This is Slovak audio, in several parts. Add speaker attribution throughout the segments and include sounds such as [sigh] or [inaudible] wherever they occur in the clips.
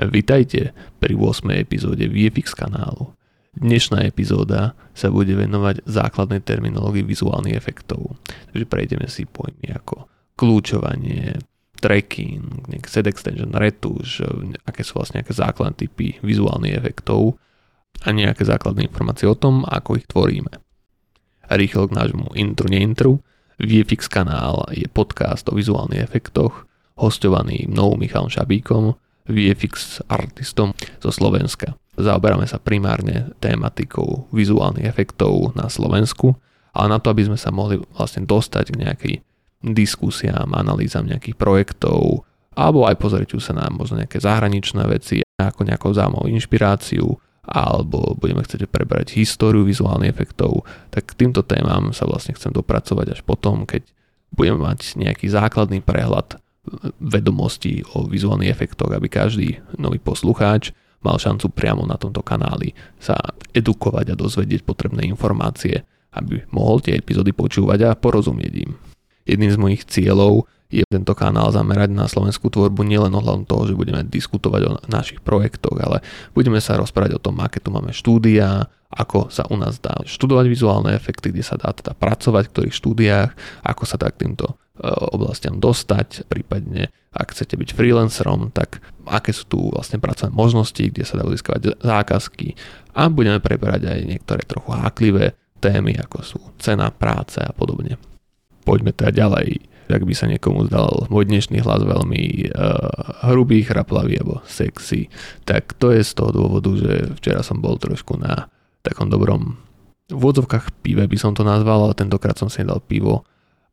Speaker 1: Vitajte pri 8. epizóde VFX kanálu. Dnešná epizóda sa bude venovať základnej terminológii vizuálnych efektov. Takže prejdeme si pojmy ako kľúčovanie, tracking, set extension, retuš, aké sú vlastne nejaké základné typy vizuálnych efektov a nejaké základné informácie o tom, ako ich tvoríme. Rýchlo k nášmu intru, neintru. VFX kanál je podcast o vizuálnych efektoch, hostovaný mnou Michalom Šabíkom, VFX artistom zo Slovenska. Zaoberáme sa primárne tématikou vizuálnych efektov na Slovensku, ale na to, aby sme sa mohli vlastne dostať k nejakej diskusiám, analýzam nejakých projektov, alebo aj pozrieť sa na možno nejaké zahraničné veci, ako nejakou zaujímavú inšpiráciu, alebo budeme chcieť prebrať históriu vizuálnych efektov, tak k týmto témam sa vlastne chcem dopracovať až potom, keď budeme mať nejaký základný prehľad vedomostí o vizuálnych efektoch, aby každý nový poslucháč mal šancu priamo na tomto kanáli sa edukovať a dozvedieť potrebné informácie, aby mohol tie epizódy počúvať a porozumieť im. Jedným z mojich cieľov je tento kanál zamerať na slovenskú tvorbu nielen ohľadom toho, že budeme diskutovať o našich projektoch, ale budeme sa rozprávať o tom, aké tu máme štúdia, ako sa u nás dá študovať vizuálne efekty, kde sa dá teda pracovať, v ktorých štúdiách, ako sa dá k týmto e, oblastiam dostať, prípadne ak chcete byť freelancerom, tak aké sú tu vlastne pracovné možnosti, kde sa dá získavať zákazky a budeme preberať aj niektoré trochu háklivé témy, ako sú cena práce a podobne. Poďme teda ďalej ak by sa niekomu zdal môj dnešný hlas veľmi uh, hrubý, chraplavý alebo sexy, tak to je z toho dôvodu, že včera som bol trošku na takom dobrom v vodzovkách pive by som to nazval, ale tentokrát som si nedal pivo,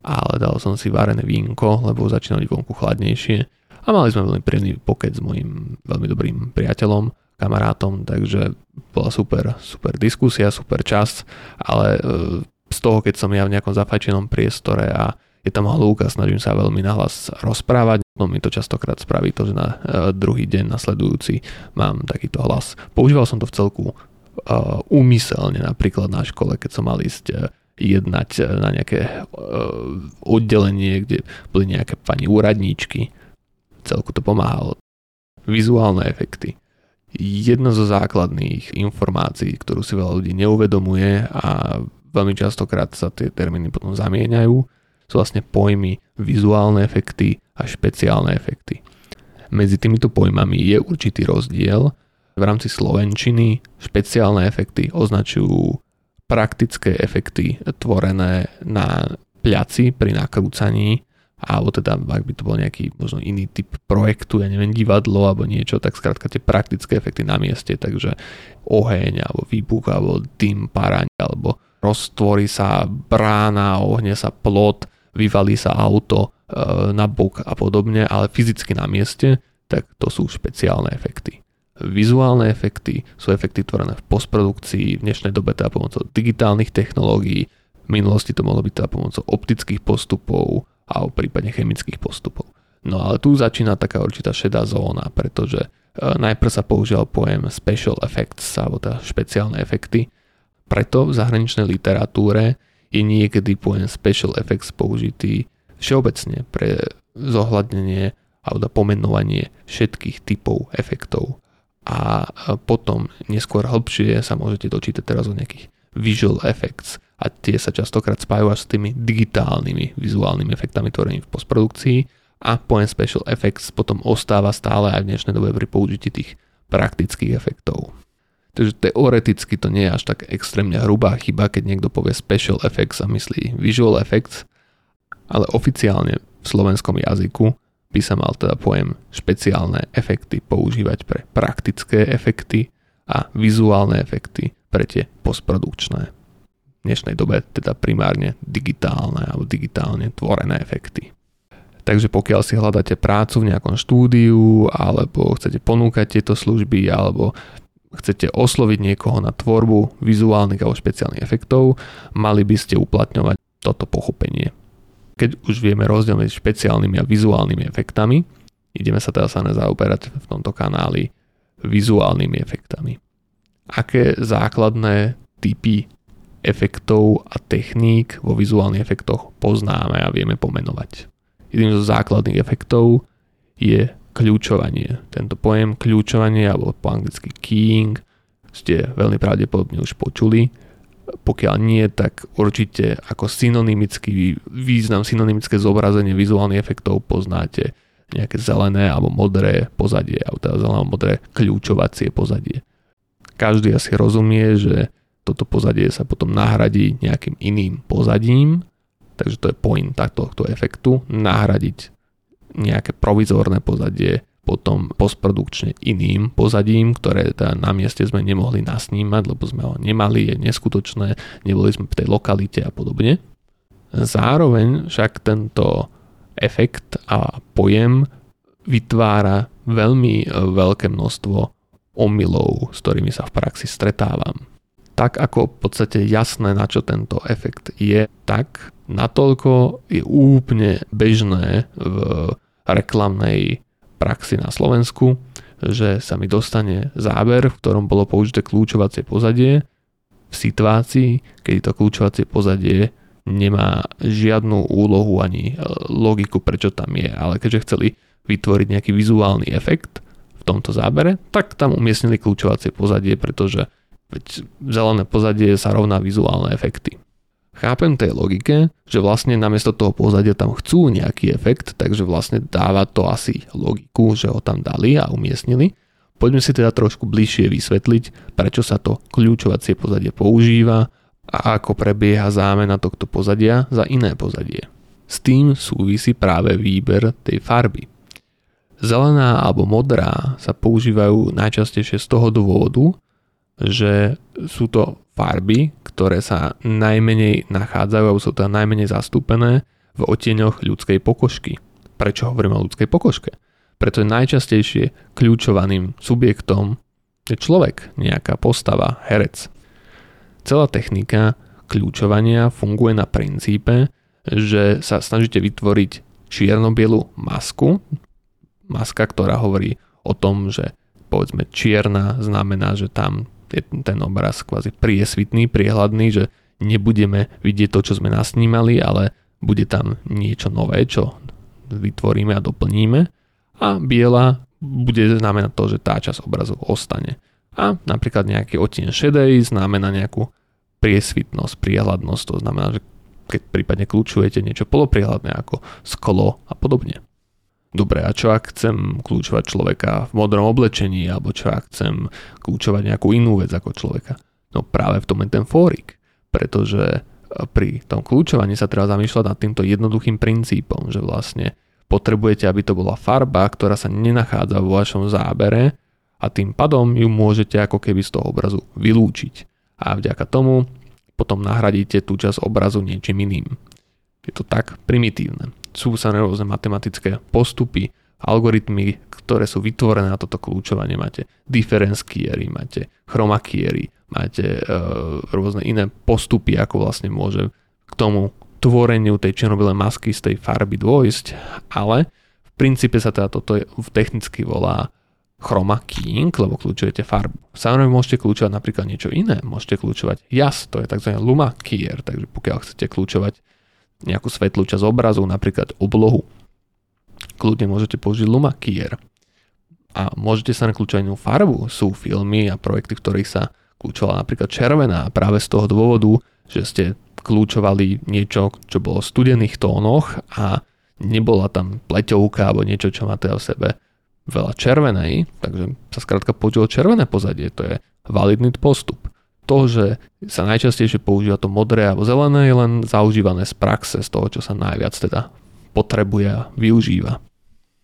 Speaker 1: ale dal som si varené vínko, lebo začínali vonku chladnejšie. A mali sme veľmi príjemný pokec s mojim veľmi dobrým priateľom, kamarátom, takže bola super, super diskusia, super čas, ale uh, z toho, keď som ja v nejakom zafajčenom priestore a je tam halúka, snažím sa veľmi nahlas rozprávať. No mi to častokrát spraví to, že na uh, druhý deň nasledujúci mám takýto hlas. Používal som to v celku uh, úmyselne, napríklad na škole, keď som mal ísť uh, jednať na nejaké oddelenie, kde boli nejaké pani úradníčky. Celku to pomáhalo. Vizuálne efekty. Jedna zo základných informácií, ktorú si veľa ľudí neuvedomuje a veľmi častokrát sa tie termíny potom zamieňajú, sú vlastne pojmy vizuálne efekty a špeciálne efekty. Medzi týmito pojmami je určitý rozdiel. V rámci slovenčiny špeciálne efekty označujú praktické efekty tvorené na pľaci pri nakrúcaní alebo teda ak by to bol nejaký možno iný typ projektu, ja neviem, divadlo alebo niečo, tak skrátka tie praktické efekty na mieste, takže oheň alebo výbuch alebo dym, paraň alebo roztvorí sa brána, ohne sa plot, vyvalí sa auto e, na bok a podobne, ale fyzicky na mieste, tak to sú špeciálne efekty. Vizuálne efekty sú efekty tvorené v postprodukcii, v dnešnej dobe teda pomocou digitálnych technológií, v minulosti to mohlo byť teda pomocou optických postupov a prípadne chemických postupov. No ale tu začína taká určitá šedá zóna, pretože e, najprv sa používal pojem special effects, alebo teda špeciálne efekty. Preto v zahraničnej literatúre je niekedy pojem special effects použitý všeobecne pre zohľadnenie alebo pomenovanie všetkých typov efektov. A potom neskôr hĺbšie sa môžete dočítať teraz o nejakých visual effects a tie sa častokrát spájajú až s tými digitálnymi vizuálnymi efektami tvorenými v postprodukcii a pojem special effects potom ostáva stále aj v dnešnej dobe pri použití tých praktických efektov. Takže teoreticky to nie je až tak extrémne hrubá chyba, keď niekto povie special effects a myslí visual effects, ale oficiálne v slovenskom jazyku by sa mal teda pojem špeciálne efekty používať pre praktické efekty a vizuálne efekty pre tie postprodukčné. V dnešnej dobe teda primárne digitálne alebo digitálne tvorené efekty. Takže pokiaľ si hľadáte prácu v nejakom štúdiu alebo chcete ponúkať tieto služby alebo chcete osloviť niekoho na tvorbu vizuálnych alebo špeciálnych efektov, mali by ste uplatňovať toto pochopenie. Keď už vieme rozdiel medzi špeciálnymi a vizuálnymi efektami, ideme sa teraz sa zaoberať v tomto kanáli vizuálnymi efektami. Aké základné typy efektov a techník vo vizuálnych efektoch poznáme a vieme pomenovať. Jedným zo základných efektov je kľúčovanie. Tento pojem kľúčovanie, alebo po anglicky keying, ste veľmi pravdepodobne už počuli. Pokiaľ nie, tak určite ako synonymický význam, synonymické zobrazenie vizuálnych efektov poznáte nejaké zelené alebo modré pozadie, alebo teda zelené alebo modré kľúčovacie pozadie. Každý asi rozumie, že toto pozadie sa potom nahradí nejakým iným pozadím, takže to je point tohto efektu, nahradiť nejaké provizorné pozadie potom postprodukčne iným pozadím, ktoré teda na mieste sme nemohli nasnímať, lebo sme ho nemali, je neskutočné, neboli sme v tej lokalite a podobne. Zároveň však tento efekt a pojem vytvára veľmi veľké množstvo omylov, s ktorými sa v praxi stretávam. Tak ako v podstate jasné, na čo tento efekt je, tak natoľko je úplne bežné v reklamnej praxi na Slovensku, že sa mi dostane záber, v ktorom bolo použité kľúčovacie pozadie v situácii, keď to kľúčovacie pozadie nemá žiadnu úlohu ani e, logiku, prečo tam je, ale keďže chceli vytvoriť nejaký vizuálny efekt v tomto zábere, tak tam umiestnili kľúčovacie pozadie, pretože zelené pozadie sa rovná vizuálne efekty. Chápem tej logike, že vlastne namiesto toho pozadia tam chcú nejaký efekt, takže vlastne dáva to asi logiku, že ho tam dali a umiestnili. Poďme si teda trošku bližšie vysvetliť, prečo sa to kľúčovacie pozadie používa a ako prebieha zámena tohto pozadia za iné pozadie. S tým súvisí práve výber tej farby. Zelená alebo modrá sa používajú najčastejšie z toho dôvodu, že sú to farby, ktoré sa najmenej nachádzajú alebo sú teda najmenej zastúpené v otieňoch ľudskej pokožky. Prečo hovorím o ľudskej pokožke? Pretože najčastejšie kľúčovaným subjektom je človek, nejaká postava, herec. Celá technika kľúčovania funguje na princípe, že sa snažíte vytvoriť čierno-bielu masku, maska, ktorá hovorí o tom, že povedzme čierna znamená, že tam je ten obraz kvázi priesvitný, priehľadný, že nebudeme vidieť to, čo sme nasnímali, ale bude tam niečo nové, čo vytvoríme a doplníme. A biela bude znamenať to, že tá časť obrazu ostane. A napríklad nejaký odtieň šedej znamená nejakú priesvitnosť, priehľadnosť, to znamená, že keď prípadne kľúčujete niečo polopriehľadné ako sklo a podobne. Dobre, a čo ak chcem kľúčovať človeka v modrom oblečení, alebo čo ak chcem kľúčovať nejakú inú vec ako človeka? No práve v tom je ten fórik, pretože e, pri tom kľúčovaní sa treba zamýšľať nad týmto jednoduchým princípom, že vlastne potrebujete, aby to bola farba, ktorá sa nenachádza vo vašom zábere a tým pádom ju môžete ako keby z toho obrazu vylúčiť. A vďaka tomu potom nahradíte tú časť obrazu niečím iným. Je to tak primitívne sú sa rôzne matematické postupy, algoritmy, ktoré sú vytvorené na toto kľúčovanie. Máte difference kiery, máte chroma kiery, máte uh, rôzne iné postupy, ako vlastne môže k tomu tvoreniu tej černobylej masky z tej farby dôjsť, ale v princípe sa teda toto technicky volá chroma keying, lebo kľúčujete farbu. Samozrejme môžete kľúčovať napríklad niečo iné, môžete kľúčovať jas, to je tzv. luma keyer, takže pokiaľ chcete kľúčovať nejakú svetlú časť obrazu, napríklad oblohu. Kľudne môžete použiť Luma Keyer. A môžete sa nakľúčať inú farbu. Sú filmy a projekty, v ktorých sa kľúčovala napríklad červená práve z toho dôvodu, že ste kľúčovali niečo, čo bolo v studených tónoch a nebola tam pleťovka alebo niečo, čo má teda v sebe veľa červenej, takže sa skrátka použilo červené pozadie, to je validný postup to, že sa najčastejšie používa to modré alebo zelené, je len zaužívané z praxe, z toho, čo sa najviac teda potrebuje a využíva.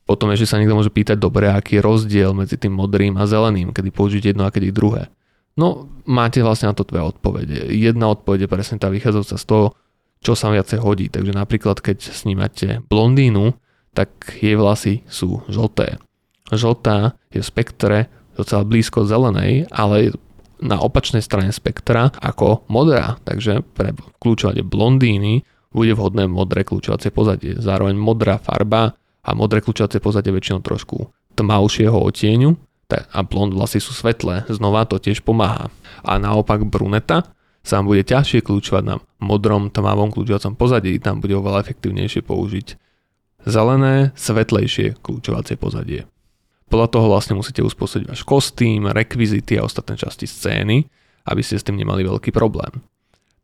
Speaker 1: Potom ešte sa niekto môže pýtať, dobre, aký je rozdiel medzi tým modrým a zeleným, kedy použiť jedno a kedy druhé. No, máte vlastne na to dve odpovede. Jedna odpoveď je presne tá vychádzajúca z toho, čo sa viacej hodí. Takže napríklad, keď snímate blondínu, tak jej vlasy sú žlté. Žltá je v spektre docela blízko zelenej, ale na opačnej strane spektra ako modrá, takže pre kľúčovanie blondíny bude vhodné modré kľúčovacie pozadie. Zároveň modrá farba a modré kľúčovacie pozadie väčšinou trošku tmavšieho odtieňu a blond vlasy sú svetlé, znova to tiež pomáha. A naopak bruneta sa vám bude ťažšie kľúčovať na modrom tmavom kľúčovacom pozadí, tam bude oveľa efektívnejšie použiť zelené, svetlejšie kľúčovacie pozadie. Podľa toho vlastne musíte uspôsobiť váš kostým, rekvizity a ostatné časti scény, aby ste s tým nemali veľký problém.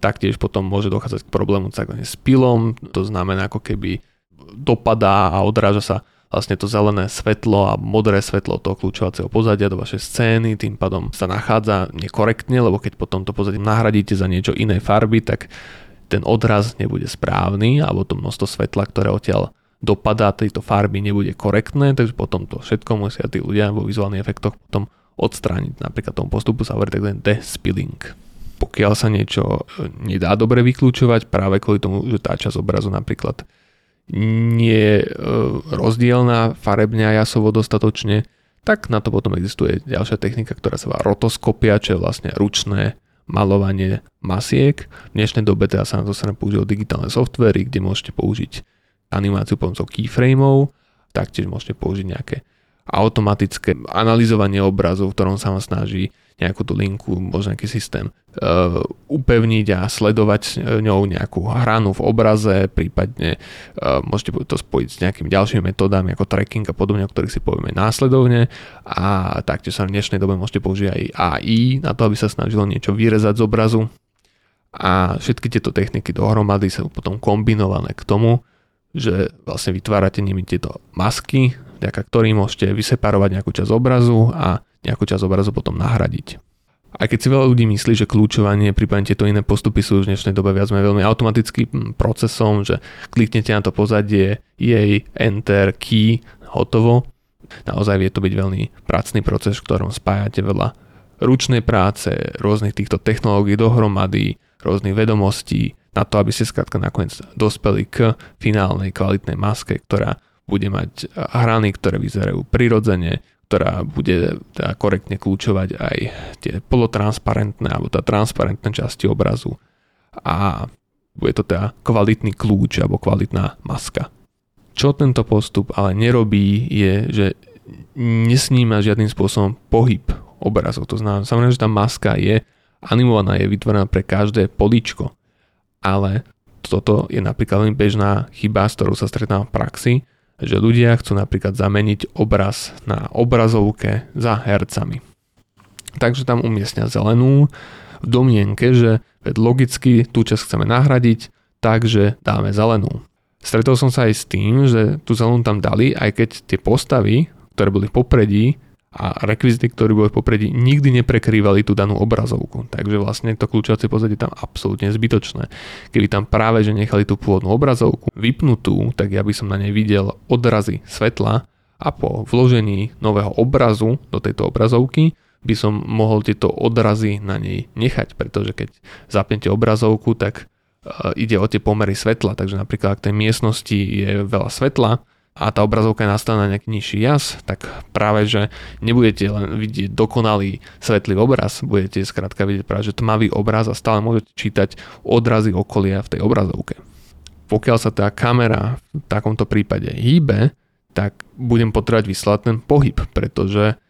Speaker 1: Taktiež potom môže dochádzať k problému s pilom, to znamená ako keby dopadá a odráža sa vlastne to zelené svetlo a modré svetlo toho kľúčovacieho pozadia do vašej scény, tým pádom sa nachádza nekorektne, lebo keď potom to pozadie nahradíte za niečo inej farby, tak ten odraz nebude správny, alebo to množstvo svetla, ktoré odtiaľ dopadá tejto farby nebude korektné, takže potom to všetko musia tí ľudia vo vizuálnych efektoch potom odstrániť. Napríklad tomu postupu sa hovorí tzv. despilling. Pokiaľ sa niečo nedá dobre vyklúčovať, práve kvôli tomu, že tá časť obrazu napríklad nie je rozdielna farebne a jasovo dostatočne, tak na to potom existuje ďalšia technika, ktorá sa volá rotoskopia, čo je vlastne ručné malovanie masiek. V dnešnej dobe teda sa na to sa používajú digitálne softvery, kde môžete použiť animáciu pomocou keyframeov, taktiež môžete použiť nejaké automatické analyzovanie obrazu, v ktorom sa vám snaží nejakú tú linku, možno nejaký systém uh, upevniť a sledovať e, ňou nejakú hranu v obraze, prípadne uh, môžete to spojiť s nejakými ďalšími metódami ako tracking a podobne, o ktorých si povieme následovne. A taktiež sa v dnešnej dobe môžete použiť aj AI na to, aby sa snažilo niečo vyrezať z obrazu. A všetky tieto techniky dohromady sú potom kombinované k tomu, že vlastne vytvárate nimi tieto masky, vďaka ktorým môžete vyseparovať nejakú časť obrazu a nejakú časť obrazu potom nahradiť. Aj keď si veľa ľudí myslí, že kľúčovanie, prípadne tieto iné postupy sú v dnešnej dobe viac menej veľmi automatickým procesom, že kliknete na to pozadie, jej, enter, key, hotovo. Naozaj vie to byť veľmi pracný proces, v ktorom spájate veľa ručnej práce, rôznych týchto technológií dohromady, rôznych vedomostí, na to, aby ste skrátka nakoniec dospeli k finálnej kvalitnej maske, ktorá bude mať hrany, ktoré vyzerajú prirodzene, ktorá bude teda korektne kľúčovať aj tie polotransparentné alebo tá transparentné časti obrazu a bude to teda kvalitný kľúč alebo kvalitná maska. Čo tento postup ale nerobí je, že nesníma žiadnym spôsobom pohyb obrazu. To znamená, samozrejme, že tá maska je animovaná, je vytvorená pre každé poličko, ale toto je napríklad len bežná chyba, s ktorou sa stretám v praxi, že ľudia chcú napríklad zameniť obraz na obrazovke za hercami. Takže tam umiestnia zelenú v domienke, že logicky tú časť chceme nahradiť, takže dáme zelenú. Stretol som sa aj s tým, že tú zelenú tam dali, aj keď tie postavy, ktoré boli v popredí, a rekvizity, ktoré boli v popredí, nikdy neprekrývali tú danú obrazovku. Takže vlastne to kľúčovacie pozadie tam absolútne zbytočné. Keby tam práve že nechali tú pôvodnú obrazovku vypnutú, tak ja by som na nej videl odrazy svetla a po vložení nového obrazu do tejto obrazovky by som mohol tieto odrazy na nej nechať, pretože keď zapnete obrazovku, tak e, ide o tie pomery svetla, takže napríklad ak tej miestnosti je veľa svetla, a tá obrazovka je nastavená na nejaký nižší jas, tak práve, že nebudete len vidieť dokonalý svetlý obraz, budete skrátka vidieť práve, že tmavý obraz a stále môžete čítať odrazy okolia v tej obrazovke. Pokiaľ sa tá kamera v takomto prípade hýbe, tak budem potrebovať vyslať ten pohyb, pretože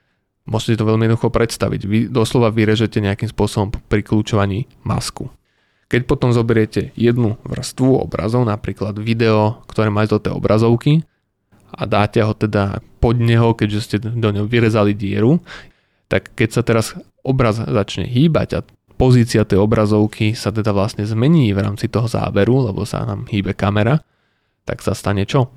Speaker 1: môžete to veľmi jednoducho predstaviť. Vy doslova vyrežete nejakým spôsobom pri kľúčovaní masku. Keď potom zoberiete jednu vrstvu obrazov, napríklad video, ktoré máte do tej obrazovky, a dáte ho teda pod neho, keďže ste do neho vyrezali dieru, tak keď sa teraz obraz začne hýbať a pozícia tej obrazovky sa teda vlastne zmení v rámci toho záberu, lebo sa nám hýbe kamera, tak sa stane čo?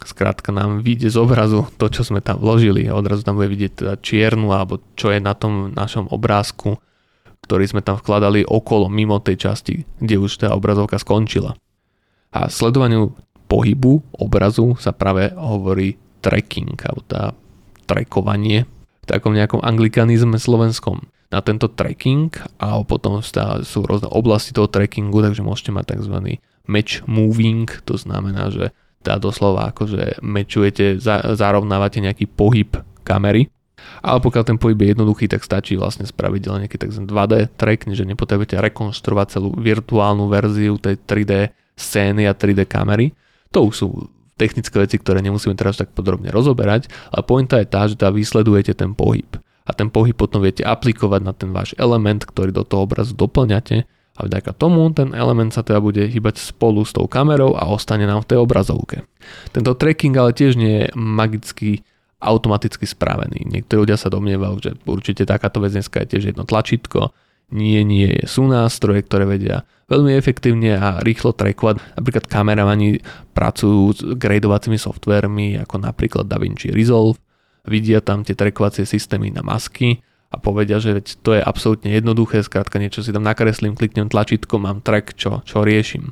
Speaker 1: Skrátka nám vyjde z obrazu to, čo sme tam vložili. Odrazu tam bude vidieť teda čiernu alebo čo je na tom našom obrázku, ktorý sme tam vkladali okolo, mimo tej časti, kde už tá obrazovka skončila. A sledovaniu pohybu obrazu sa práve hovorí tracking, alebo tá trackovanie v takom nejakom anglikanizme slovenskom. Na tento tracking a potom sú rôzne oblasti toho trackingu, takže môžete mať tzv. match moving, to znamená, že tá doslova akože mečujete, zarovnávate nejaký pohyb kamery, ale pokiaľ ten pohyb je jednoduchý, tak stačí vlastne spraviť len nejaký tzv. 2D track, že nepotrebujete rekonštruovať celú virtuálnu verziu tej 3D scény a 3D kamery, to už sú technické veci, ktoré nemusíme teraz tak podrobne rozoberať, ale pointa je tá, že tá vysledujete ten pohyb. A ten pohyb potom viete aplikovať na ten váš element, ktorý do toho obrazu doplňate a vďaka tomu ten element sa teda bude hýbať spolu s tou kamerou a ostane nám v tej obrazovke. Tento tracking ale tiež nie je magický automaticky spravený. Niektorí ľudia sa domnievajú, že určite takáto vec dneska je tiež jedno tlačítko. Nie, nie, sú nástroje, ktoré vedia veľmi efektívne a rýchlo trackovať. Napríklad kameramani pracujú s gradovacími softvermi ako napríklad DaVinci Resolve, vidia tam tie trackovacie systémy na masky a povedia, že veď to je absolútne jednoduché, skrátka niečo si tam nakreslím, kliknem tlačítko, mám track, čo, čo riešim.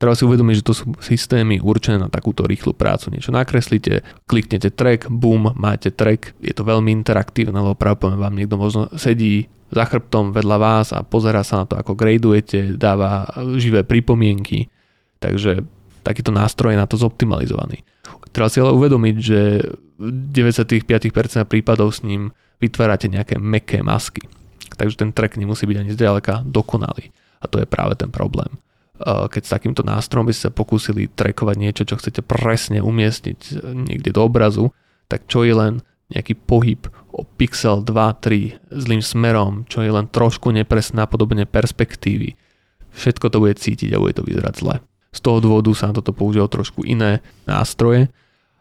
Speaker 1: Treba si uvedomiť, že to sú systémy určené na takúto rýchlu prácu. Niečo nakreslíte, kliknete track, boom, máte track. Je to veľmi interaktívne, lebo práve vám niekto možno sedí za chrbtom vedľa vás a pozera sa na to, ako gradujete, dáva živé pripomienky. Takže takýto nástroj je na to zoptimalizovaný. Treba si ale uvedomiť, že v 95% prípadov s ním vytvárate nejaké meké masky. Takže ten track nemusí byť ani zďaleka dokonalý. A to je práve ten problém. Keď s takýmto nástrojom by ste pokúsili trekovať niečo, čo chcete presne umiestniť niekde do obrazu, tak čo je len nejaký pohyb pixel 2-3 zlým smerom, čo je len trošku nepresné napodobne perspektívy. Všetko to bude cítiť a bude to vyzerať zle. Z toho dôvodu sa na toto používajú trošku iné nástroje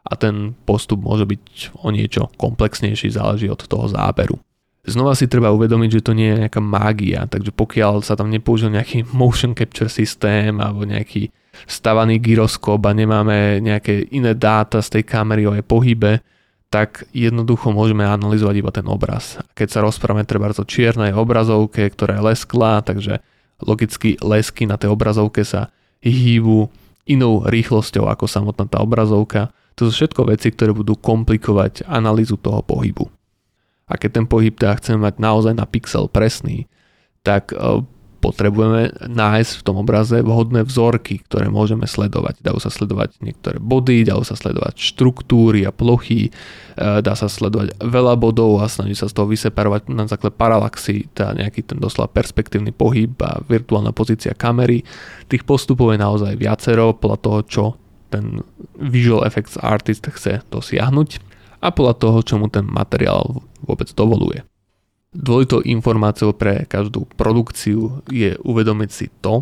Speaker 1: a ten postup môže byť o niečo komplexnejší, záleží od toho záberu. Znova si treba uvedomiť, že to nie je nejaká mágia, takže pokiaľ sa tam nepoužil nejaký motion capture systém alebo nejaký stavaný gyroskop a nemáme nejaké iné dáta z tej kamery o jej pohybe, tak jednoducho môžeme analyzovať iba ten obraz. Keď sa rozprávame treba o čiernej obrazovke, ktorá je lesklá, takže logicky lesky na tej obrazovke sa hýbu inou rýchlosťou ako samotná tá obrazovka. To sú všetko veci, ktoré budú komplikovať analýzu toho pohybu a keď ten pohyb teda chceme mať naozaj na pixel presný, tak e, potrebujeme nájsť v tom obraze vhodné vzorky, ktoré môžeme sledovať. Dajú sa sledovať niektoré body, dajú sa sledovať štruktúry a plochy, e, dá sa sledovať veľa bodov a snažiť sa z toho vyseparovať na základe paralaxy, teda nejaký ten doslova perspektívny pohyb a virtuálna pozícia kamery. Tých postupov je naozaj viacero podľa toho, čo ten visual effects artist chce dosiahnuť a podľa toho, čo mu ten materiál vôbec dovoluje. Dvojitou informáciou pre každú produkciu je uvedomiť si to,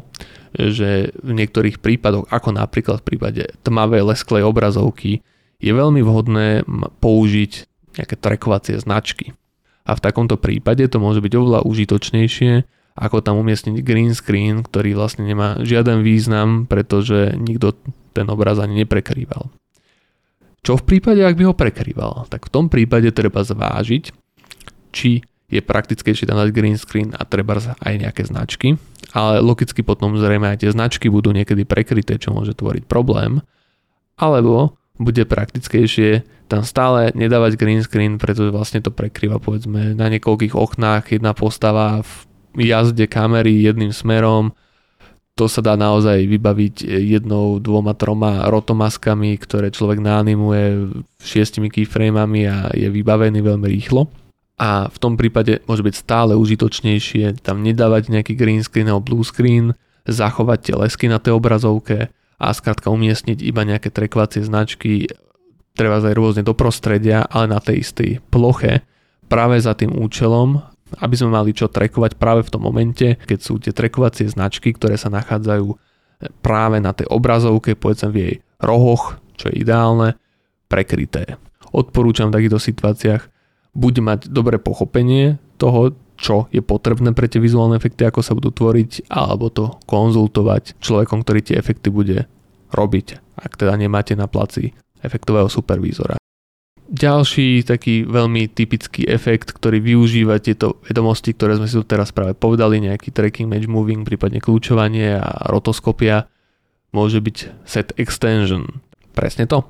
Speaker 1: že v niektorých prípadoch, ako napríklad v prípade tmavej lesklej obrazovky, je veľmi vhodné použiť nejaké trackovacie značky. A v takomto prípade to môže byť oveľa užitočnejšie, ako tam umiestniť green screen, ktorý vlastne nemá žiaden význam, pretože nikto ten obraz ani neprekrýval. Čo v prípade, ak by ho prekrýval? Tak v tom prípade treba zvážiť, či je praktickejšie tam dať green screen a treba aj nejaké značky, ale logicky potom zrejme aj tie značky budú niekedy prekryté, čo môže tvoriť problém, alebo bude praktickejšie tam stále nedávať green screen, pretože vlastne to prekrýva povedzme na niekoľkých oknách jedna postava v jazde kamery jedným smerom, to sa dá naozaj vybaviť jednou, dvoma, troma rotomaskami, ktoré človek naanimuje šiestimi keyframami a je vybavený veľmi rýchlo. A v tom prípade môže byť stále užitočnejšie tam nedávať nejaký green screen alebo blue screen, zachovať tie lesky na tej obrazovke a skrátka umiestniť iba nejaké trekovacie značky, treba aj rôzne do prostredia, ale na tej istej ploche, práve za tým účelom, aby sme mali čo trekovať práve v tom momente, keď sú tie trekovacie značky, ktoré sa nachádzajú práve na tej obrazovke, povedzme v jej rohoch, čo je ideálne, prekryté. Odporúčam v takýchto situáciách buď mať dobré pochopenie toho, čo je potrebné pre tie vizuálne efekty, ako sa budú tvoriť, alebo to konzultovať človekom, ktorý tie efekty bude robiť, ak teda nemáte na placi efektového supervízora. Ďalší taký veľmi typický efekt, ktorý využíva tieto vedomosti, ktoré sme si tu teraz práve povedali, nejaký tracking, match moving, prípadne kľúčovanie a rotoskopia, môže byť set extension. Presne to.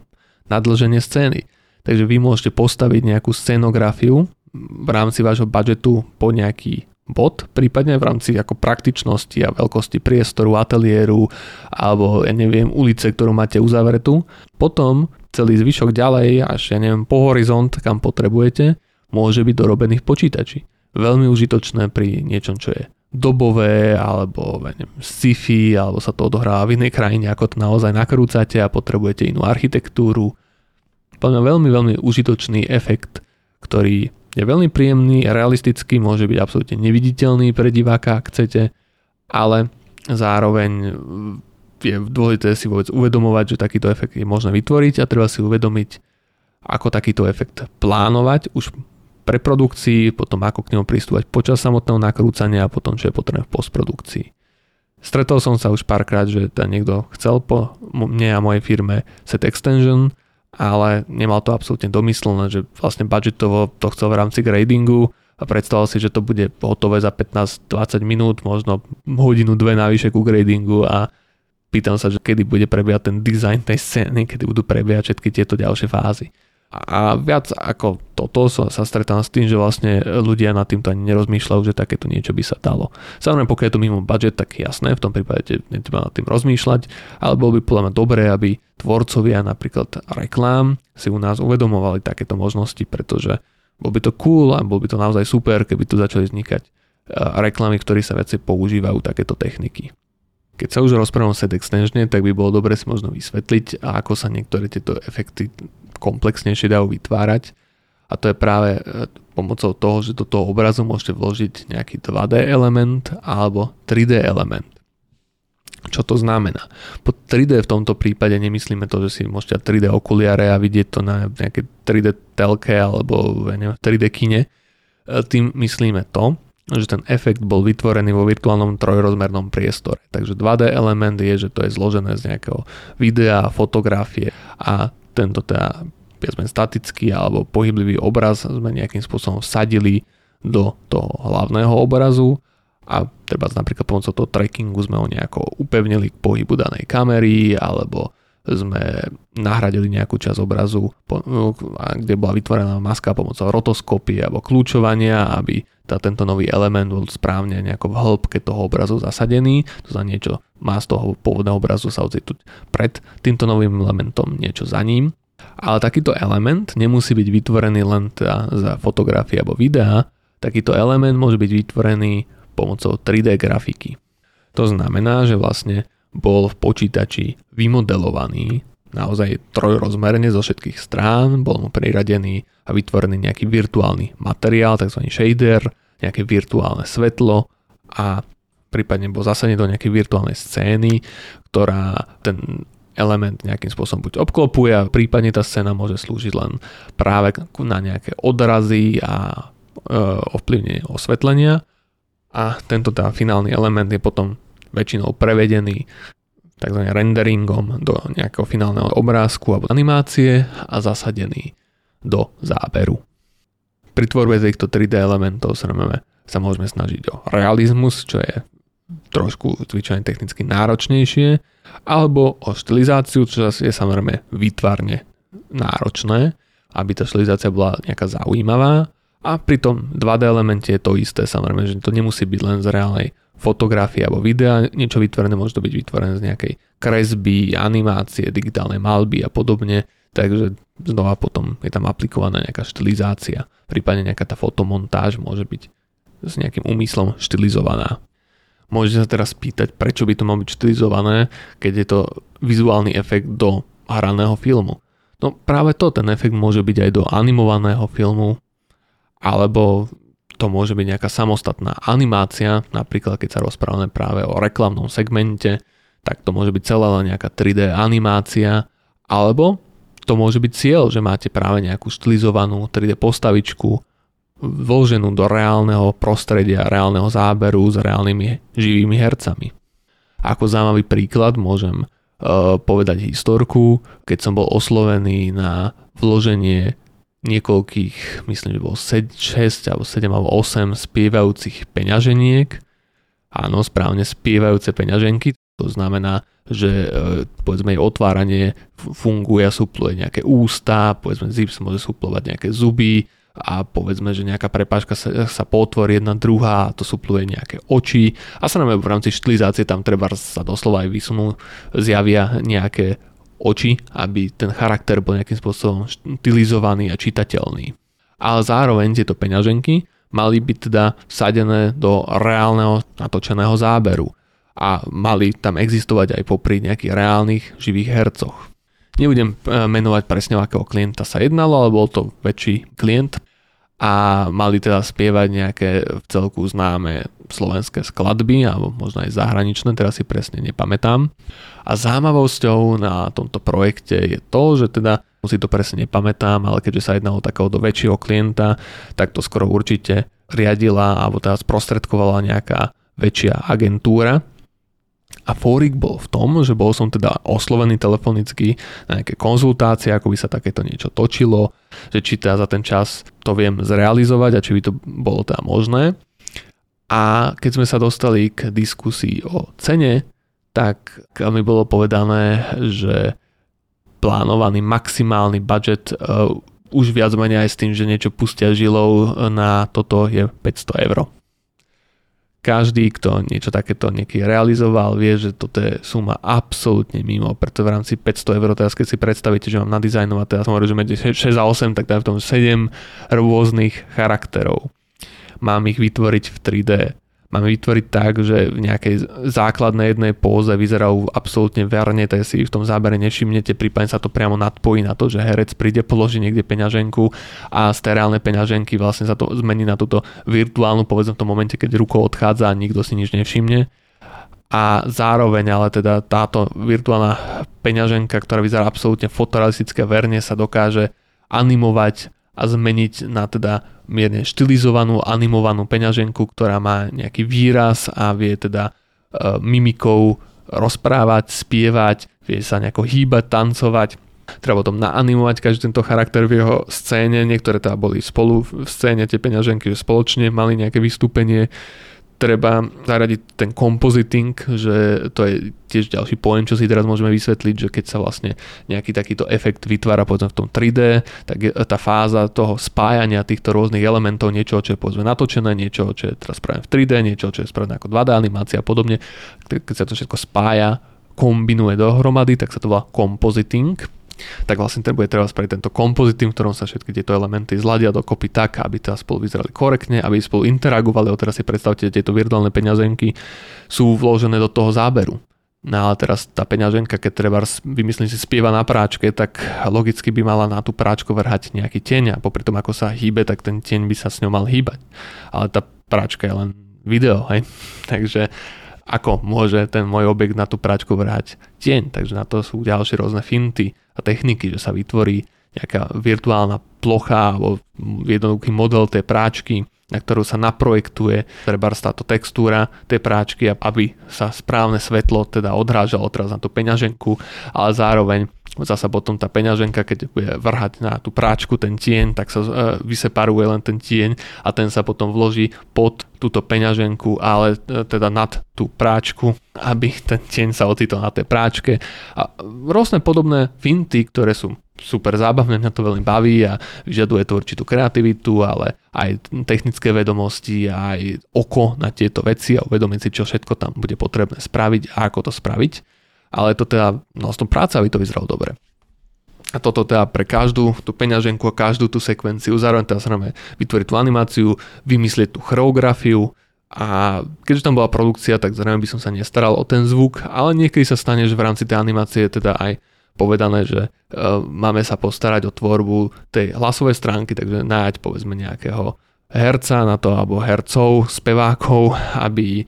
Speaker 1: Nadlženie scény. Takže vy môžete postaviť nejakú scenografiu v rámci vášho budžetu po nejaký bod, prípadne v rámci ako praktičnosti a veľkosti priestoru, ateliéru alebo ja neviem, ulice, ktorú máte uzavretú. Potom celý zvyšok ďalej až ja neviem po horizont, kam potrebujete, môže byť dorobený v počítači. Veľmi užitočné pri niečom, čo je dobové, alebo neviem, sci-fi, alebo sa to odohráva v inej krajine, ako to naozaj nakrúcate a potrebujete inú architektúru. Podľa veľmi, veľmi užitočný efekt, ktorý je veľmi príjemný realistický, môže byť absolútne neviditeľný pre diváka, ak chcete, ale zároveň je dôležité si vôbec uvedomovať, že takýto efekt je možné vytvoriť a treba si uvedomiť, ako takýto efekt plánovať už pre produkcii, potom ako k nemu pristúvať počas samotného nakrúcania a potom čo je potrebné v postprodukcii. Stretol som sa už párkrát, že niekto chcel po mne a mojej firme set extension, ale nemal to absolútne domyslené, že vlastne budžetovo to chcel v rámci gradingu a predstavoval si, že to bude hotové za 15-20 minút, možno hodinu, dve navyše ku gradingu a pýtam sa, že kedy bude prebiehať ten design tej scény, kedy budú prebiehať všetky tieto ďalšie fázy. A viac ako toto sa, sa stretám s tým, že vlastne ľudia nad týmto ani nerozmýšľajú, že takéto niečo by sa dalo. Samozrejme, pokiaľ je to mimo budget, tak jasné, v tom prípade netreba nad tým rozmýšľať, ale bolo by podľa mňa dobré, aby tvorcovia napríklad reklám si u nás uvedomovali takéto možnosti, pretože bol by to cool a bol by to naozaj super, keby tu začali vznikať reklamy, v ktorých sa veci používajú takéto techniky. Keď sa už rozprávam set extensione, tak by bolo dobre si možno vysvetliť, ako sa niektoré tieto efekty komplexnejšie dajú vytvárať. A to je práve e, pomocou toho, že do toho obrazu môžete vložiť nejaký 2D element alebo 3D element. Čo to znamená? Po 3D v tomto prípade nemyslíme to, že si môžete 3D okuliare a vidieť to na nejaké 3D telke alebo neviem, 3D kine. E, tým myslíme to, že ten efekt bol vytvorený vo virtuálnom trojrozmernom priestore. Takže 2D element je, že to je zložené z nejakého videa, fotografie a tento teda povedzme statický alebo pohyblivý obraz sme nejakým spôsobom vsadili do toho hlavného obrazu a treba napríklad pomocou toho trackingu sme ho nejako upevnili k pohybu danej kamery alebo sme nahradili nejakú časť obrazu, kde bola vytvorená maska pomocou rotoskopy alebo kľúčovania, aby tá, tento nový element bol správne nejako v hĺbke toho obrazu zasadený, to za niečo má z toho pôvodného obrazu sa ocitnúť pred týmto novým elementom, niečo za ním. Ale takýto element nemusí byť vytvorený len teda za fotografie alebo videa, takýto element môže byť vytvorený pomocou 3D grafiky. To znamená, že vlastne bol v počítači vymodelovaný naozaj trojrozmerne zo všetkých strán, bol mu priradený a vytvorený nejaký virtuálny materiál, tzv. shader, nejaké virtuálne svetlo a prípadne bol zasadený do nejakej virtuálnej scény, ktorá ten element nejakým spôsobom buď obklopuje a prípadne tá scéna môže slúžiť len práve na nejaké odrazy a e, ovplyvnenie osvetlenia a tento tá finálny element je potom väčšinou prevedený tzv. renderingom do nejakého finálneho obrázku alebo animácie a zasadený do záberu. Pri tvorbe týchto 3D elementov samozrejme sa môžeme snažiť o realizmus, čo je trošku zvyčajne technicky náročnejšie, alebo o štilizáciu, čo je samozrejme výtvarne náročné, aby tá štilizácia bola nejaká zaujímavá. A pri tom 2D elemente je to isté, samozrejme, že to nemusí byť len z reálnej fotografie alebo videa, niečo vytvorené môže to byť vytvorené z nejakej kresby, animácie, digitálnej malby a podobne, takže znova potom je tam aplikovaná nejaká štilizácia, prípadne nejaká tá fotomontáž môže byť s nejakým úmyslom štilizovaná. Môžete sa teraz pýtať, prečo by to malo byť štilizované, keď je to vizuálny efekt do hraného filmu. No práve to, ten efekt môže byť aj do animovaného filmu, alebo to môže byť nejaká samostatná animácia, napríklad keď sa rozprávame práve o reklamnom segmente, tak to môže byť celá len nejaká 3D animácia, alebo to môže byť cieľ, že máte práve nejakú štilizovanú 3D postavičku vloženú do reálneho prostredia, reálneho záberu s reálnymi živými hercami. Ako zaujímavý príklad môžem uh, povedať historku, keď som bol oslovený na vloženie niekoľkých, myslím, že bolo 6 alebo 7 alebo 8 spievajúcich peňaženiek. Áno, správne spievajúce peňaženky. To znamená, že e, povedzme jej otváranie funguje a supluje nejaké ústa, povedzme zips môže suplovať nejaké zuby a povedzme, že nejaká prepážka sa, sa potvorí jedna druhá to supluje nejaké oči a sa nám v rámci štilizácie tam treba sa doslova aj vysunú, zjavia nejaké oči, aby ten charakter bol nejakým spôsobom štilizovaný a čitateľný. Ale zároveň tieto peňaženky mali byť teda vsadené do reálneho natočeného záberu a mali tam existovať aj popri nejakých reálnych živých hercoch. Nebudem e, menovať presne o akého klienta sa jednalo, ale bol to väčší klient a mali teda spievať nejaké v celku známe slovenské skladby, alebo možno aj zahraničné, teraz si presne nepamätám. A zaujímavosťou na tomto projekte je to, že teda si to presne nepamätám, ale keďže sa jednalo takého do väčšieho klienta, tak to skoro určite riadila alebo teda sprostredkovala nejaká väčšia agentúra, a fórik bol v tom, že bol som teda oslovený telefonicky na nejaké konzultácie, ako by sa takéto niečo točilo, že či teda za ten čas to viem zrealizovať a či by to bolo teda možné. A keď sme sa dostali k diskusii o cene, tak mi bolo povedané, že plánovaný maximálny budget uh, už viac menej aj s tým, že niečo pustia žilou na toto je 500 eur každý, kto niečo takéto niekedy realizoval, vie, že toto je suma absolútne mimo, preto v rámci 500 eur, teraz keď si predstavíte, že mám nadizajnovať, teraz som že medzi 6 a 8, tak tam v tom 7 rôznych charakterov. Mám ich vytvoriť v 3D máme vytvoriť tak, že v nejakej základnej jednej póze vyzerajú absolútne verne, tak si v tom zábere nevšimnete, prípadne sa to priamo nadpojí na to, že herec príde, položí niekde peňaženku a z tej reálnej peňaženky vlastne sa to zmení na túto virtuálnu, povedzme v tom momente, keď rukou odchádza a nikto si nič nevšimne. A zároveň ale teda táto virtuálna peňaženka, ktorá vyzerá absolútne fotorealistické verne, sa dokáže animovať a zmeniť na teda mierne štilizovanú, animovanú peňaženku, ktorá má nejaký výraz a vie teda e, mimikou rozprávať, spievať, vie sa nejako hýbať, tancovať. Treba potom naanimovať každý tento charakter v jeho scéne. Niektoré teda boli spolu v scéne, tie peňaženky, že spoločne mali nejaké vystúpenie treba zaradiť ten compositing, že to je tiež ďalší pojem, čo si teraz môžeme vysvetliť, že keď sa vlastne nejaký takýto efekt vytvára povedzme v tom 3D, tak je tá fáza toho spájania týchto rôznych elementov, niečo, čo je povedzme natočené, niečo, čo je teraz spravené v 3D, niečo, čo je spravené ako 2D animácia a podobne, keď sa to všetko spája, kombinuje dohromady, tak sa to volá compositing tak vlastne ten bude treba spraviť tento kompozitím, v ktorom sa všetky tieto elementy zladia dokopy tak, aby teda spolu vyzerali korektne, aby spolu interagovali. O teraz si predstavte, tieto virtuálne peňaženky sú vložené do toho záberu. No ale teraz tá peňaženka, keď treba vymyslím si spieva na práčke, tak logicky by mala na tú práčku vrhať nejaký tieň a popri tom ako sa hýbe, tak ten tieň by sa s ňou mal hýbať. Ale tá práčka je len video, hej. [laughs] Takže ako môže ten môj objekt na tú práčku vrhať tieň. Takže na to sú ďalšie rôzne finty a techniky, že sa vytvorí nejaká virtuálna plocha alebo jednoduchý model tej práčky, na ktorú sa naprojektuje treba táto textúra tej práčky, aby sa správne svetlo teda odrážalo teraz na tú peňaženku, ale zároveň zasa potom tá peňaženka, keď bude vrhať na tú práčku ten tieň, tak sa e, vyseparuje len ten tieň a ten sa potom vloží pod túto peňaženku, ale e, teda nad tú práčku, aby ten tieň sa ocitol na tej práčke. A rôzne podobné finty, ktoré sú super zábavné, mňa to veľmi baví a vyžaduje to určitú kreativitu, ale aj technické vedomosti, aj oko na tieto veci a uvedomiť si, čo všetko tam bude potrebné spraviť a ako to spraviť ale to teda, no s tom práca, aby to vyzeralo dobre. A toto teda pre každú tú peňaženku a každú tú sekvenciu, zároveň teda samozrejme vytvoriť tú animáciu, vymyslieť tú choreografiu a keďže tam bola produkcia, tak zrejme by som sa nestaral o ten zvuk, ale niekedy sa stane, že v rámci tej animácie je teda aj povedané, že uh, máme sa postarať o tvorbu tej hlasovej stránky, takže nájať povedzme nejakého herca na to, alebo hercov, spevákov, aby E,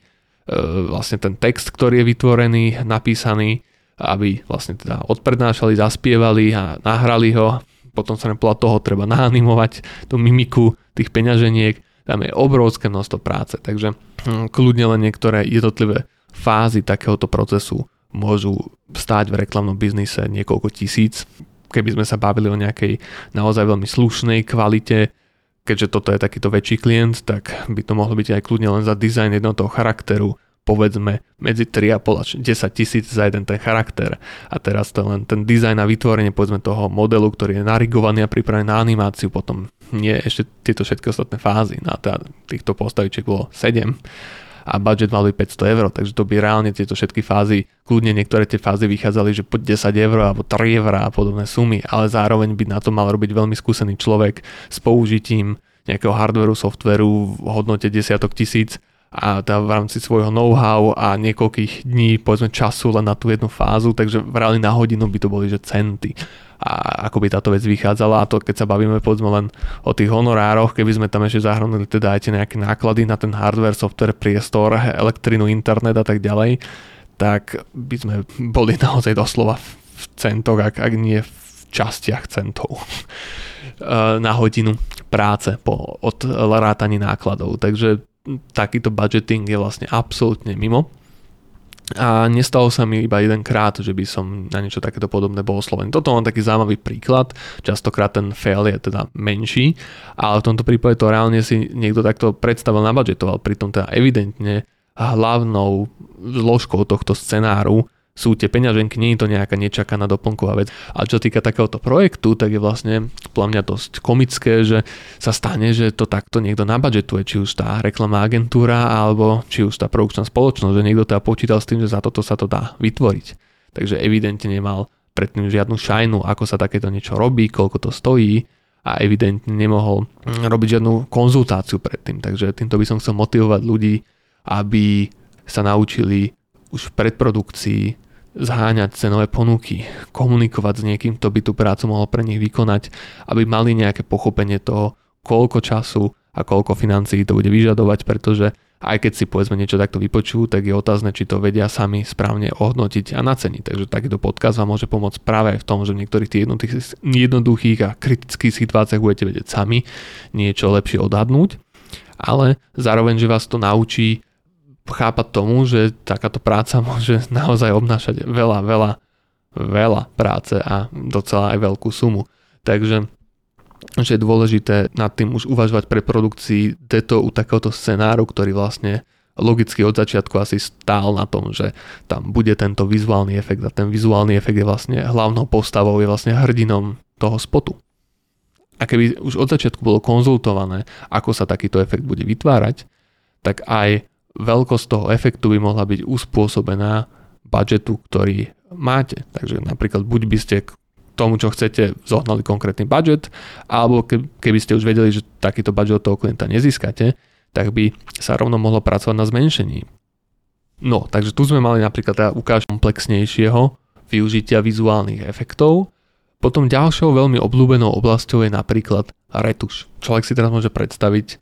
Speaker 1: vlastne ten text, ktorý je vytvorený, napísaný, aby vlastne teda odprednášali, zaspievali a nahrali ho. Potom sa podľa toho treba naanimovať tú mimiku tých peňaženiek. Tam je obrovské množstvo práce, takže hm, kľudne len niektoré jednotlivé fázy takéhoto procesu môžu stáť v reklamnom biznise niekoľko tisíc. Keby sme sa bavili o nejakej naozaj veľmi slušnej kvalite, keďže toto je takýto väčší klient, tak by to mohlo byť aj kľudne len za dizajn jedného charakteru, povedzme medzi 3,5 až 10 tisíc za jeden ten charakter. A teraz to len ten dizajn a vytvorenie povedzme toho modelu, ktorý je narigovaný a pripravený na animáciu, potom nie ešte tieto všetky ostatné fázy. Na no teda týchto postavičiek bolo 7 a budget mal byť 500 eur, takže to by reálne tieto všetky fázy, kľudne niektoré tie fázy vychádzali, že po 10 eur alebo 3 eur a podobné sumy, ale zároveň by na to mal robiť veľmi skúsený človek s použitím nejakého hardwareu, softwareu v hodnote desiatok tisíc a teda v rámci svojho know-how a niekoľkých dní, povedzme času len na tú jednu fázu, takže reálne na hodinu by to boli, že centy. A ako by táto vec vychádzala. A to keď sa bavíme povedzme len o tých honorároch, keby sme tam ešte zahrnuli teda aj tie nejaké náklady na ten hardware, software, priestor, elektrinu, internet a tak ďalej, tak by sme boli [laughs] naozaj doslova v centoch, ak, ak nie v častiach centov. [laughs] Na hodinu práce po, od rátaní nákladov. Takže takýto budgeting je vlastne absolútne mimo a nestalo sa mi iba jeden krát, že by som na niečo takéto podobné bol oslovený. Toto mám taký zaujímavý príklad, častokrát ten fail je teda menší, ale v tomto prípade to reálne si niekto takto predstavil, nabudžetoval, pritom teda evidentne hlavnou zložkou tohto scenáru sú tie peňaženky, nie je to nejaká nečakaná doplnková vec. A čo týka takéhoto projektu, tak je vlastne podľa mňa dosť komické, že sa stane, že to takto niekto nabudžetuje, či už tá reklamná agentúra, alebo či už tá produkčná spoločnosť, že niekto teda počítal s tým, že za toto sa to dá vytvoriť. Takže evidentne nemal predtým žiadnu šajnu, ako sa takéto niečo robí, koľko to stojí a evidentne nemohol robiť žiadnu konzultáciu predtým. Takže týmto by som chcel motivovať ľudí, aby sa naučili už v predprodukcii zháňať cenové ponuky, komunikovať s niekým, kto by tú prácu mohol pre nich vykonať, aby mali nejaké pochopenie toho, koľko času a koľko financií to bude vyžadovať, pretože aj keď si povedzme niečo takto vypočujú, tak je otázne, či to vedia sami správne ohodnotiť a naceniť. Takže takýto podcast vám môže pomôcť práve v tom, že v niektorých tých jednoduchých a kritických situáciách budete vedieť sami niečo lepšie odhadnúť, ale zároveň, že vás to naučí chápať tomu, že takáto práca [laughs] môže naozaj obnášať veľa, veľa, veľa práce a docela aj veľkú sumu. Takže že je dôležité nad tým už uvažovať pre produkcii deto u takéhoto scenáru, ktorý vlastne logicky od začiatku asi stál na tom, že tam bude tento vizuálny efekt a ten vizuálny efekt je vlastne hlavnou postavou, je vlastne hrdinom toho spotu. A keby už od začiatku bolo konzultované, ako sa takýto efekt bude vytvárať, tak aj veľkosť toho efektu by mohla byť uspôsobená budžetu, ktorý máte. Takže napríklad buď by ste k tomu, čo chcete, zohnali konkrétny budget, alebo keby ste už vedeli, že takýto budget od toho klienta nezískate, tak by sa rovno mohlo pracovať na zmenšení. No, takže tu sme mali napríklad teda ukáž komplexnejšieho využitia vizuálnych efektov. Potom ďalšou veľmi obľúbenou oblasťou je napríklad retuš. Človek si teraz môže predstaviť,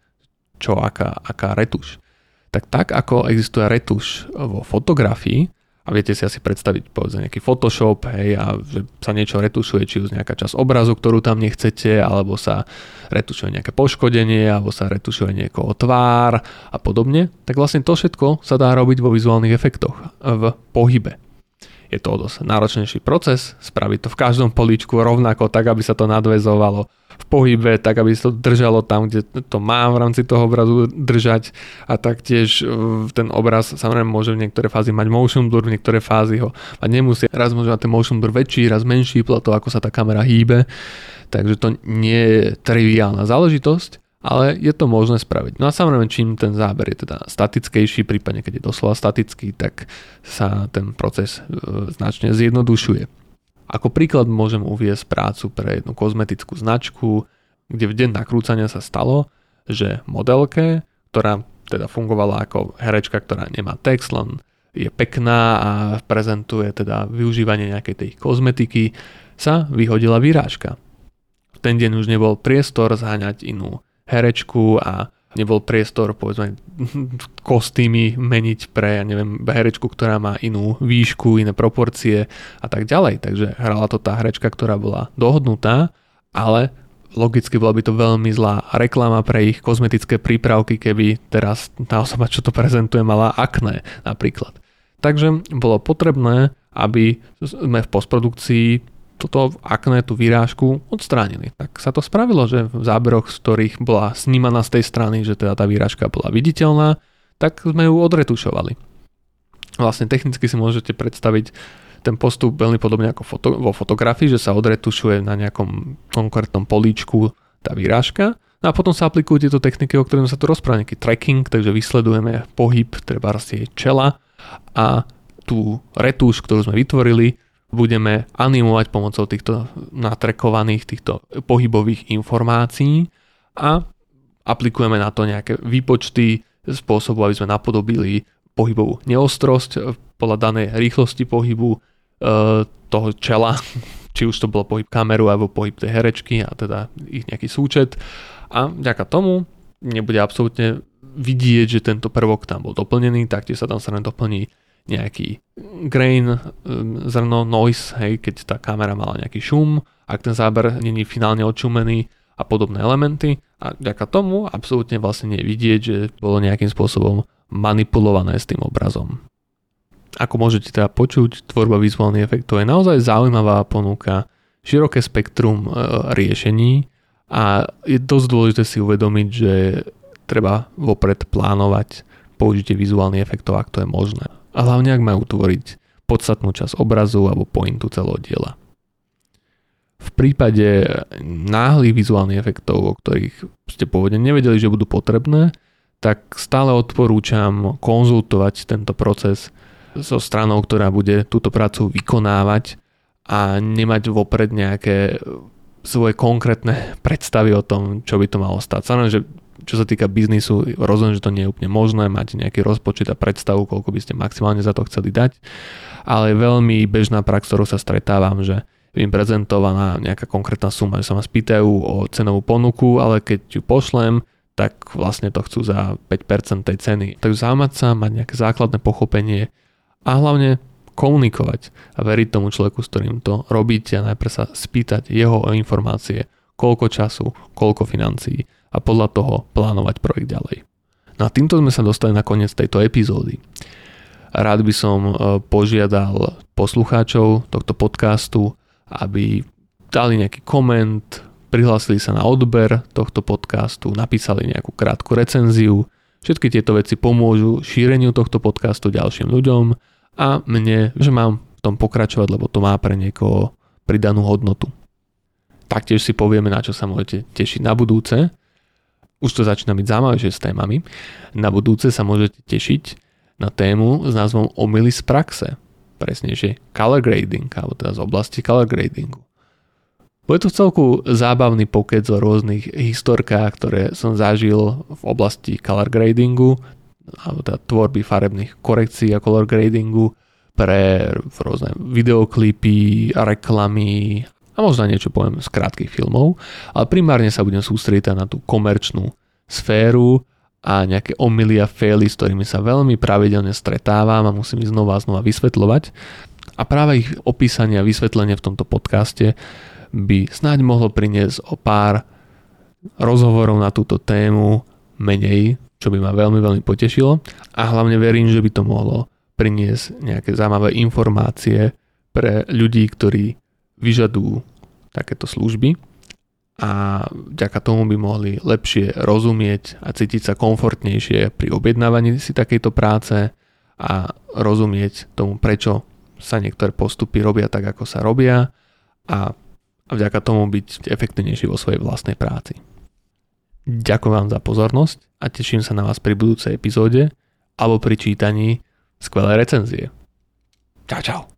Speaker 1: čo aká, aká retuš tak tak ako existuje retuš vo fotografii, a viete si asi predstaviť povedzme nejaký Photoshop, hej, a že sa niečo retušuje, či už nejaká časť obrazu, ktorú tam nechcete, alebo sa retušuje nejaké poškodenie, alebo sa retušuje niekoho tvár a podobne, tak vlastne to všetko sa dá robiť vo vizuálnych efektoch v pohybe. Je to dosť náročnejší proces, spraviť to v každom políčku rovnako, tak aby sa to nadvezovalo v pohybe, tak aby sa to držalo tam, kde to má v rámci toho obrazu držať a taktiež e, ten obraz samozrejme môže v niektoré fázy mať motion blur, v niektoré fázy ho mať nemusí. Raz môže mať ten motion blur väčší, raz menší, podľa toho, ako sa tá kamera hýbe. Takže to nie je triviálna záležitosť, ale je to možné spraviť. No a samozrejme, čím ten záber je teda statickejší, prípadne keď je doslova statický, tak sa ten proces e, značne zjednodušuje. Ako príklad môžem uviesť prácu pre jednu kozmetickú značku, kde v deň nakrúcania sa stalo, že modelke, ktorá teda fungovala ako herečka, ktorá nemá text, len je pekná a prezentuje teda využívanie nejakej tej kozmetiky, sa vyhodila výrážka. V ten deň už nebol priestor zháňať inú herečku a nebol priestor, povedzme, kostýmy meniť pre, ja neviem, herečku, ktorá má inú výšku, iné proporcie a tak ďalej. Takže hrala to tá herečka, ktorá bola dohodnutá, ale logicky bola by to veľmi zlá reklama pre ich kozmetické prípravky, keby teraz tá osoba, čo to prezentuje, mala akné napríklad. Takže bolo potrebné, aby sme v postprodukcii toto akné, tú výrážku odstránili. Tak sa to spravilo, že v záberoch, z ktorých bola snímaná z tej strany, že teda tá výrážka bola viditeľná, tak sme ju odretušovali. Vlastne technicky si môžete predstaviť ten postup veľmi podobne ako foto, vo fotografii, že sa odretušuje na nejakom konkrétnom políčku tá výrážka No a potom sa aplikujú tieto techniky, o ktorých sa tu rozprávali, nejaký tracking, takže vysledujeme pohyb, treba jej čela a tú retuš, ktorú sme vytvorili, budeme animovať pomocou týchto natrekovaných, týchto pohybových informácií a aplikujeme na to nejaké výpočty spôsobu, aby sme napodobili pohybovú neostrosť podľa danej rýchlosti pohybu e, toho čela, [laughs] či už to bolo pohyb kameru alebo pohyb tej herečky a teda ich nejaký súčet. A vďaka tomu nebude absolútne vidieť, že tento prvok tam bol doplnený, taktiež sa tam sa doplní nejaký grain, um, zrno, noise, hej, keď tá kamera mala nejaký šum, ak ten záber není finálne odšumený a podobné elementy a vďaka tomu absolútne vlastne nie vidieť, že bolo nejakým spôsobom manipulované s tým obrazom. Ako môžete teda počuť, tvorba vizuálnych efektov je naozaj zaujímavá ponuka, široké spektrum e, riešení a je dosť dôležité si uvedomiť, že treba vopred plánovať použitie vizuálnych efektov, ak to je možné. A hlavne, ak majú tvoriť podstatnú časť obrazu alebo pointu celého diela. V prípade náhlych vizuálnych efektov, o ktorých ste pôvodne nevedeli, že budú potrebné, tak stále odporúčam konzultovať tento proces so stranou, ktorá bude túto prácu vykonávať a nemať vopred nejaké svoje konkrétne predstavy o tom, čo by to malo stať. Samozrejme, že čo sa týka biznisu, rozumiem, že to nie je úplne možné, máte nejaký rozpočet a predstavu, koľko by ste maximálne za to chceli dať, ale veľmi bežná prax, ktorou sa stretávam, že im prezentovaná nejaká konkrétna suma, že sa ma spýtajú o cenovú ponuku, ale keď ju pošlem, tak vlastne to chcú za 5% tej ceny. Tak zaujímať sa, mať nejaké základné pochopenie a hlavne komunikovať a veriť tomu človeku, s ktorým to robíte a najprv sa spýtať jeho o informácie, koľko času, koľko financií a podľa toho plánovať projekt ďalej. No a týmto sme sa dostali na koniec tejto epizódy. Rád by som e, požiadal poslucháčov tohto podcastu, aby dali nejaký koment, prihlásili sa na odber tohto podcastu, napísali nejakú krátku recenziu. Všetky tieto veci pomôžu šíreniu tohto podcastu ďalším ľuďom a mne, že mám v tom pokračovať, lebo to má pre niekoho pridanú hodnotu. Taktiež si povieme, na čo sa môžete tešiť na budúce. Už to začína byť zaujímavejšie s témami. Na budúce sa môžete tešiť na tému s názvom Omily z praxe. Presnejšie color grading, alebo teda z oblasti color gradingu. Bude to celku zábavný pokec o rôznych historkách, ktoré som zažil v oblasti color gradingu, alebo teda tvorby farebných korekcií a color gradingu pre rôzne videoklipy, reklamy a možno niečo poviem z krátkých filmov, ale primárne sa budem sústrediť na tú komerčnú sféru a nejaké omily a faily, s ktorými sa veľmi pravidelne stretávam a musím ich znova a znova vysvetľovať. A práve ich opísanie a vysvetlenie v tomto podcaste by snáď mohlo priniesť o pár rozhovorov na túto tému menej čo by ma veľmi, veľmi potešilo a hlavne verím, že by to mohlo priniesť nejaké zaujímavé informácie pre ľudí, ktorí vyžadujú takéto služby a vďaka tomu by mohli lepšie rozumieť a cítiť sa komfortnejšie pri objednávaní si takejto práce a rozumieť tomu, prečo sa niektoré postupy robia tak, ako sa robia a, vďaka tomu byť efektívnejší vo svojej vlastnej práci. Ďakujem vám za pozornosť a teším sa na vás pri budúcej epizóde alebo pri čítaní skvelé recenzie. Čau, čau.